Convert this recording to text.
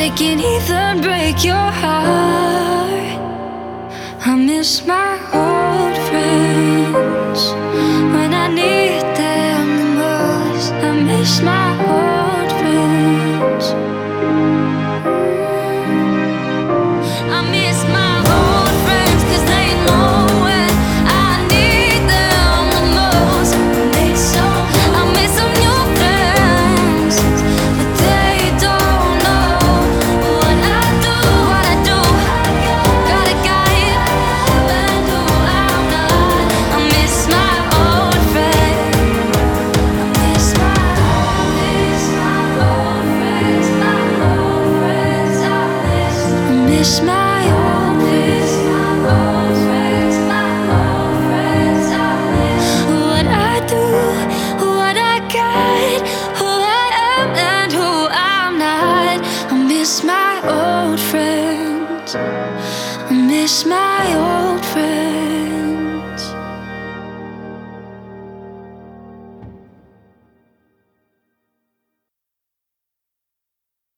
But it can even break your heart. I miss my heart. Miss my old friends.